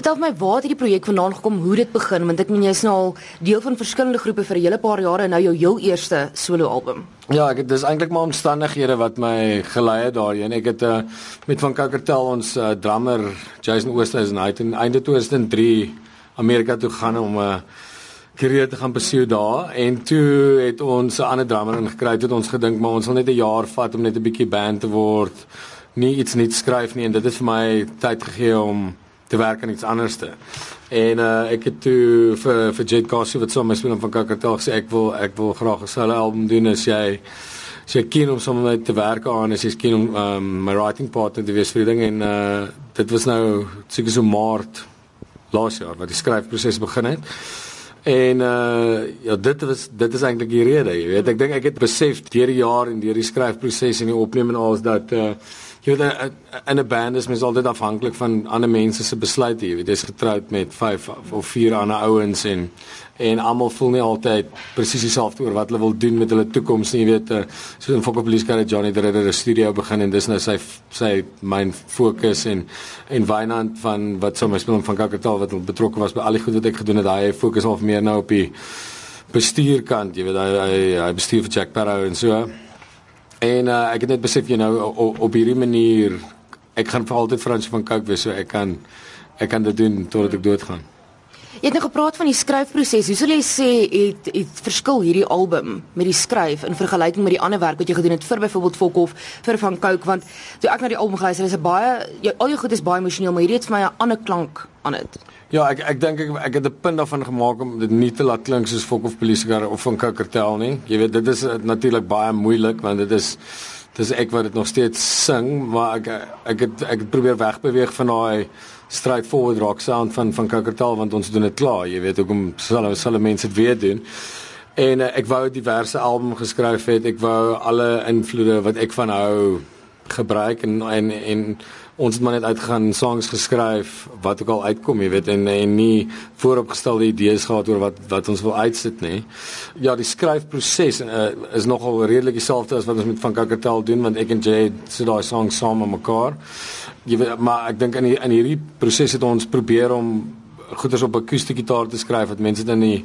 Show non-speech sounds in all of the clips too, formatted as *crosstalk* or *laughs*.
Vertel my waar het hierdie projek vandaan gekom, hoe dit begin? Want ek meen jy's nou al deel van verskillende groepe vir 'n hele paar jare en nou jou heel eerste solo album. Ja, ek het dis eintlik maar omstandighede wat my gelei het daarheen. Ek het uh, met van Kakkertel ons uh, drummer Jason Oosthuizen uit in einde 2003 Amerika toe gaan om 'n uh, karier te gaan besoek daar. En toe het ons 'n ander drummer ingekry. Het ons gedink maar ons wil net 'n jaar vat om net 'n bietjie band te word. Nie iets nie skryf nie. En dit het vir my tyd gegee om te werk aan iets anderste. En uh ek het toe vir vir Jet Cassie wat saam met my speel van Kakkertel gesê ek wil ek wil graag 'n solo album doen as jy as jy keen om saam met te werk aan as jy keen om um, my writing partner te wees vir die ding en uh dit was nou seker so maart laas jaar wat die skryfproses begin het. En uh ja dit was dit is eintlik die rede, jy weet ek dink ek het besef deur die jaar en deur die skryfproses en die opname en alles dat uh eh, eh, in 'n band is mens altyd afhanklik van ander mense se besluite jy weet. Jy's getroud met 5 of 4 ander ouens en en almal voel nie altyd presies dieselfde oor wat hulle wil doen met hulle toekoms nie jy weet. Uh, so in Fokker Police Car Johnny the Rider studio begin en dis nou sy sy myn fokus en en Wynand van wat so my speel van Kakkertal wat betrokke was by al die goed wat ek gedoen het hy fokus al meer nou op die bestuurkant jy weet. Hy hy, hy bestuur vir Jack Barrow en so En uh, ek het net besef jy nou op, op hierdie manier ek gaan vir altyd Frans van Cooke wees so ek kan ek kan dit doen totdat ek doodgaan. Jy het nou gepraat van die skryfproses. Hoe sou jy sê het het verskil hierdie album met die skryf in vergelyking met die ander werk wat jy gedoen het vir byvoorbeeld Volkhof vir van Cooke want toe ek na die album geluister het, is dit baie jou, al jou goed is baie emosioneel, maar hierdie het vir my 'n ander klank aan dit. Ja, ek ek dink ek ek het 'n punt daarvan gemaak om dit nie te laat klink soos Fok of Police Car of van Kakkertel nie. Jy weet dit is natuurlik baie moeilik want dit is dis ek wat dit nog steeds sing, maar ek ek het ek het probeer wegbeweeg van daai straightforward rock sound van van Kakkertel want ons doen dit klaar. Jy weet hoekom sal sal mense dit weer doen. En uh, ek wou diverse album geskryf het. Ek wou alle invloede wat ek van hou gebruik en en en ons het maar net uitgegaan songs geskryf wat ook al uitkom jy weet en en nie vooropgestelde idees gehad oor wat wat ons wil uitsit nê ja die skryfproses uh, is nogal redelik dieselfde as wat ons met van Kakkertel doen want ek en Jay sit daai songs saam met mekaar. Jy weet maar ek dink in die, in hierdie proses het ons probeer om goeders op akoestiese gitaar te skryf wat mense dit in die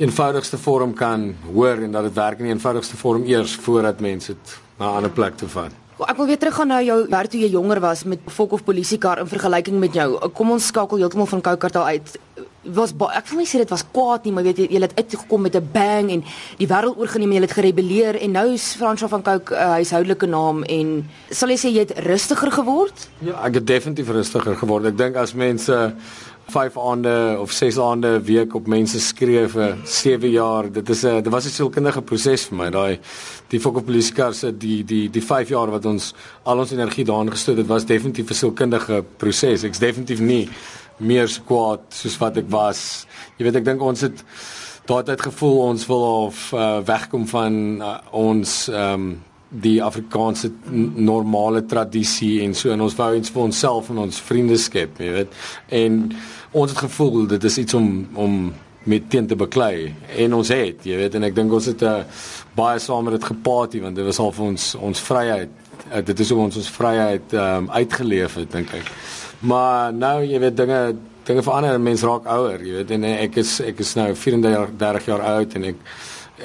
eenvoudigste vorm kan hoor en dat dit werk in die eenvoudigste vorm eers voordat mense dit na 'n ander plek toe vat Ek wil weer teruggaan na jou werk toe jy jonger was met Fok of polisiekar in vergelyking met jou. Kom ons skakel heeltemal van Koukartal uit. Was ek wil nie sê dit was kwaad nie, maar weet jy jy het uitgekom met 'n bang en die wêreld oorgeneem, jy het gerebelleer en nou is Fransjo van Couk 'n uh, huishoudelike naam en sal jy sê jy het rustiger geword? Ja, ek het definitief rustiger geword. Ek dink as mense uh, 5 aande of 6 aande 'n week op mense skree vir 7 jaar. Dit is 'n dit was 'n sielkundige proses vir my. Daai die Fokker Police Car se die die die 5 jaar wat ons al ons energie daarin gestoot het, was definitief 'n sielkundige proses. Ek's definitief nie meer kwaad soos wat ek was. Jy weet ek dink ons het daardie gevoel ons wil of uh, wegkom van uh, ons ehm um, die Afrikaanse normale tradisie en so en ons wou iets vir onsself en ons vriende skep, jy weet. En ons het gevoel dit is iets om om met teen te beklei en ons het, jy weet, en ek dink ons het uh, baie saam met dit gepaarty want dit was al vir ons ons vryheid. Uh, dit is hoe ons ons vryheid um, uitgeleef het, dink ek. Maar nou, jy weet, dinge dinge verander en mense raak ouer, jy weet, en ek is ek is nou 34 jaar oud en ek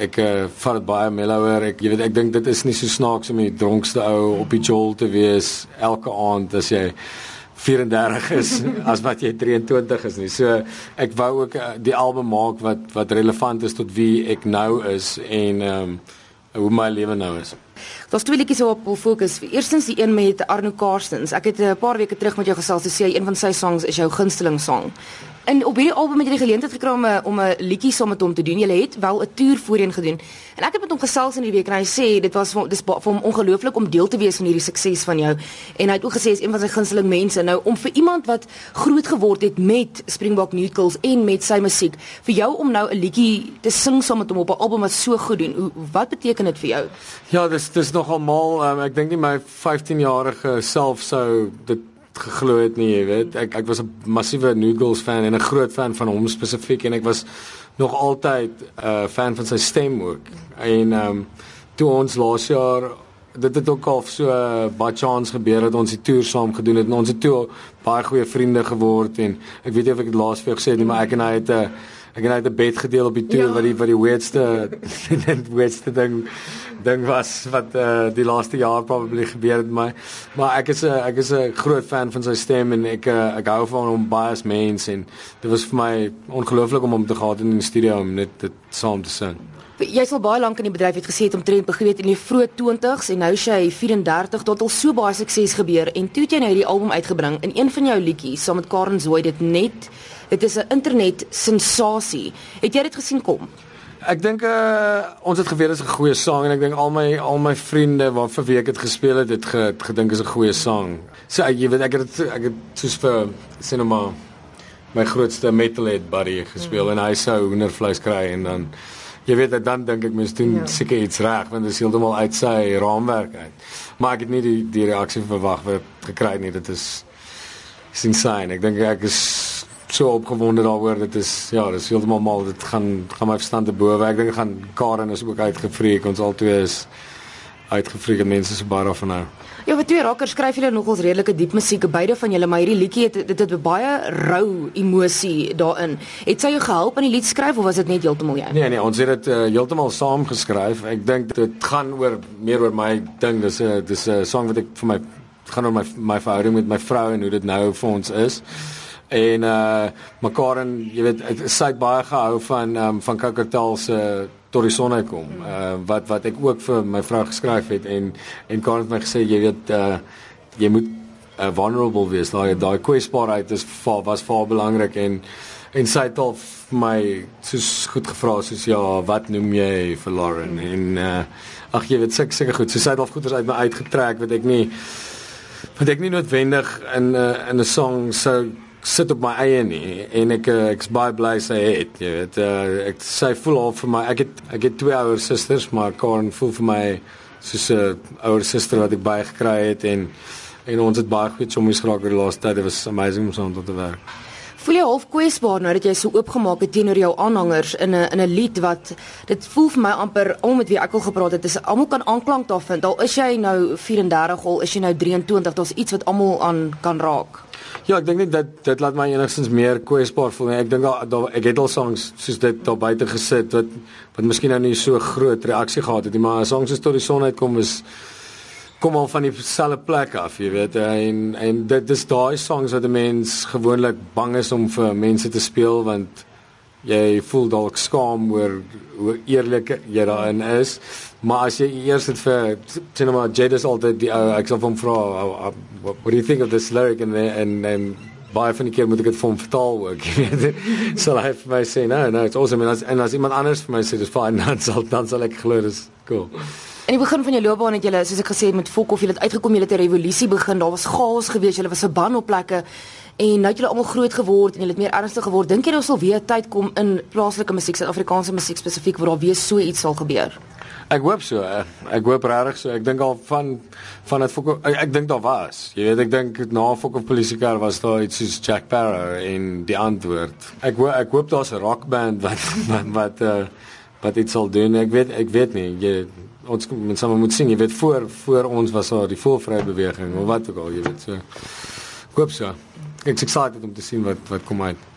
ek uh, vat dit baie mellower. Ek jy weet ek dink dit is nie so snaaks om die dronkste ou op die jol te wees elke aand as jy 34 is *laughs* as wat jy 23 is nie. So ek wou ook uh, die album maak wat wat relevant is tot wie ek nou is en ehm um, hoe my lewe nou is. Daar's twee liedjies waarop wil fokus. Eerstens die een met Arno Karstens. Ek het 'n uh, paar weke terug met jou gesels te sê een van sy songs is jou gunsteling song. En op hierdie album het jy die geleentheid gekry om 'n om 'n liedjie saam met hom te doen. Jy het wel 'n toer voorheen gedoen. En ek het met hom gesels in die week en hy sê dit was dis vir hom ongelooflik om deel te wees van hierdie sukses van jou. En hy het ook gesê is een van sy gunsteling mense. Nou om vir iemand wat groot geword het met Springbok Newcastle en met sy musiek, vir jou om nou 'n liedjie te sing saam met hom op 'n album wat so goed doen. Hoe wat beteken dit vir jou? Ja, dis dis nogal mal. Um, ek dink nie my 15 jarige self sou dit geglo het nie, jy weet. Ek ek was 'n massiewe Noodles fan en 'n groot fan van hom spesifiek en ek was nog altyd 'n uh, fan van sy stem ook. En ehm um, toe ons laas jaar dit het ook al so uh, baie chance gebeur dat ons die toer saam gedoen het. En ons het toe baie goeie vriende geword en ek weet nie of ek dit laas vir jou gesê het nie, maar ek en hy het 'n uh, ek het net 'n bed gedeel op die toer ja. wat die wat die weirdste *laughs* weirdste ding ding was wat uh, die laaste jaar probably gebeur het met my. Maar ek is 'n ek is 'n groot fan van sy stem en ek uh, ek hou van hom baie as mens en dit was vir my ongelooflik om hom te gehad in die studio om net dit saam te sing. Jy sal baie lank in die bedryf het gesê het om trend begin het in die vroeë 20s en nou sy 34 tot al so baie sukses gebeur en toe het jy nou hierdie album uitgebring in een van jou liedjies saam met Karen Zooi dit net dit is 'n internet sensasie. Het jy dit gesien kom? Ek dink uh, ons het geweet dit is 'n goeie sang en ek dink al my al my vriende wat vir week het gespeel het, het ge, gedink is 'n goeie sang. So ek jy weet ek het ek het soos vir cinema my grootste metalhead buddy gespeel mm. en hy sou hoendervleis kry en dan jy weet dan dink ek mens doen ja. seker iets reg want dit is heeltemal uit sy raamwerk uit. Maar ek het nie die die reaksie verwag wat gekry nie. Dit is is insane. Ek dink ek is so opgewonde daaroor dit is ja dit is heeltemal mal dit gaan gaan my verstand te bowe ek dink gaan Karen is ook uitgevreek ons albei is uitgevreek mense so baie daarvan nou Ja, wat twee rakkers skryf julle nogals redelike diep musiek beide van julle, maar hierdie liedjie het dit het baie rou emosie daarin. Het sy jou gehelp aan die lied skryf of was dit net heeltemal jy? Nee nee, ons het dit uh, heeltemal saam geskryf. Ek dink dit gaan oor meer oor my ding. Dis 'n dis 'n song wat ek vir my gaan oor my my verhouding met my vrou en hoe dit nou vir ons is en uh mekaar en jy weet sy het baie gehou van um van Kakertal se tot die son uitkom. Uh wat wat ek ook vir my vrou geskryf het en en Karen het my gesê jy weet uh jy moet uh, vulnerable wees. Daai daai kwesbaarheid is va, was vir belangrik en en sy het al my soos goed gevra soos ja, wat noem jy vir Lauren en uh ag jy weet seker seker goed. So sy het al goeders uit my uitgetrek wat ek nie wat ek nie noodwendig in uh, in 'n song sou sit op my eie nie en ek eh, ek's baie bly sy het jy weet. Uh, ek sy voel al vir my ek het ek het twee ouer susters maar Karen voel vir my soos 'n ouer suster wat ek baie gekry het en en ons het baie goed sommies geraak oor die laaste tyd. Dit was amazing om saam te werk Voel jy half kwesbaar nou dat jy so oopgemaak het teenoor jou aanhangers in 'n in 'n lied wat dit voel vir my amper om met wie ek al gepraat het is almal kan aanklank daarvan. Al is jy nou 34 al is jy nou 23, daar's iets wat almal aan kan raak. Ja, ek dink net dat dit laat my enigstens meer kwesbaar voel. Ek dink daar ek het al songs soos dit daar buite gesit wat wat miskien nou nie so groot reaksie gehad het nie, maar songs soos tot die son uitkom is kom al van dieselfde plek af, jy weet, en en dit dis daai songs wat 'n mens gewoonlik bang is om vir mense te speel want jy voel dalk skaam oor hoe eerlik jy daarin is. Maar as jy eers dit vir cinema Jade is altyd die ou ek sal hom vra what do you think of this lyric and and and baie van die keer moet ek dit vir hom vertaal ook. *laughs* so hy vir my sê no no it's awesome and as, en as iemand anders vir my sê dis fine *laughs* dan sal dan sal ek glo dis cool. In die begin van jou loopbaan het jy soos ek gesê het met Fokhof jy het uitgekom jy het 'n revolusie begin. Daar was chaos gewees. Jy was 'n ban op plekke en nou het julle almal groot geword en julle het meer ernstig geword. Dink jy daar sal weer tyd kom in plaaslike musiek, Suid-Afrikaanse musiek spesifiek waar daar weer so iets sal gebeur? Ek hoop so. Eh, ek hoop regtig so. Ek dink al van van dit Fokhof ek, ek dink daar was. Jy weet ek dink na Fokhof Polisiekar was daar iets soos Jack Barrow en die antwoord. Ek hoop ek hoop daar's 'n rockband wat *laughs* wat wat, uh, wat iets sal doen. Ek weet ek weet nie. Jy ons moet sommer moet sien, jy weet voor voor ons was daar die volvrye beweging of wat ook al, jy weet so. Hoop so. Ek's excited om te sien wat wat kom uit.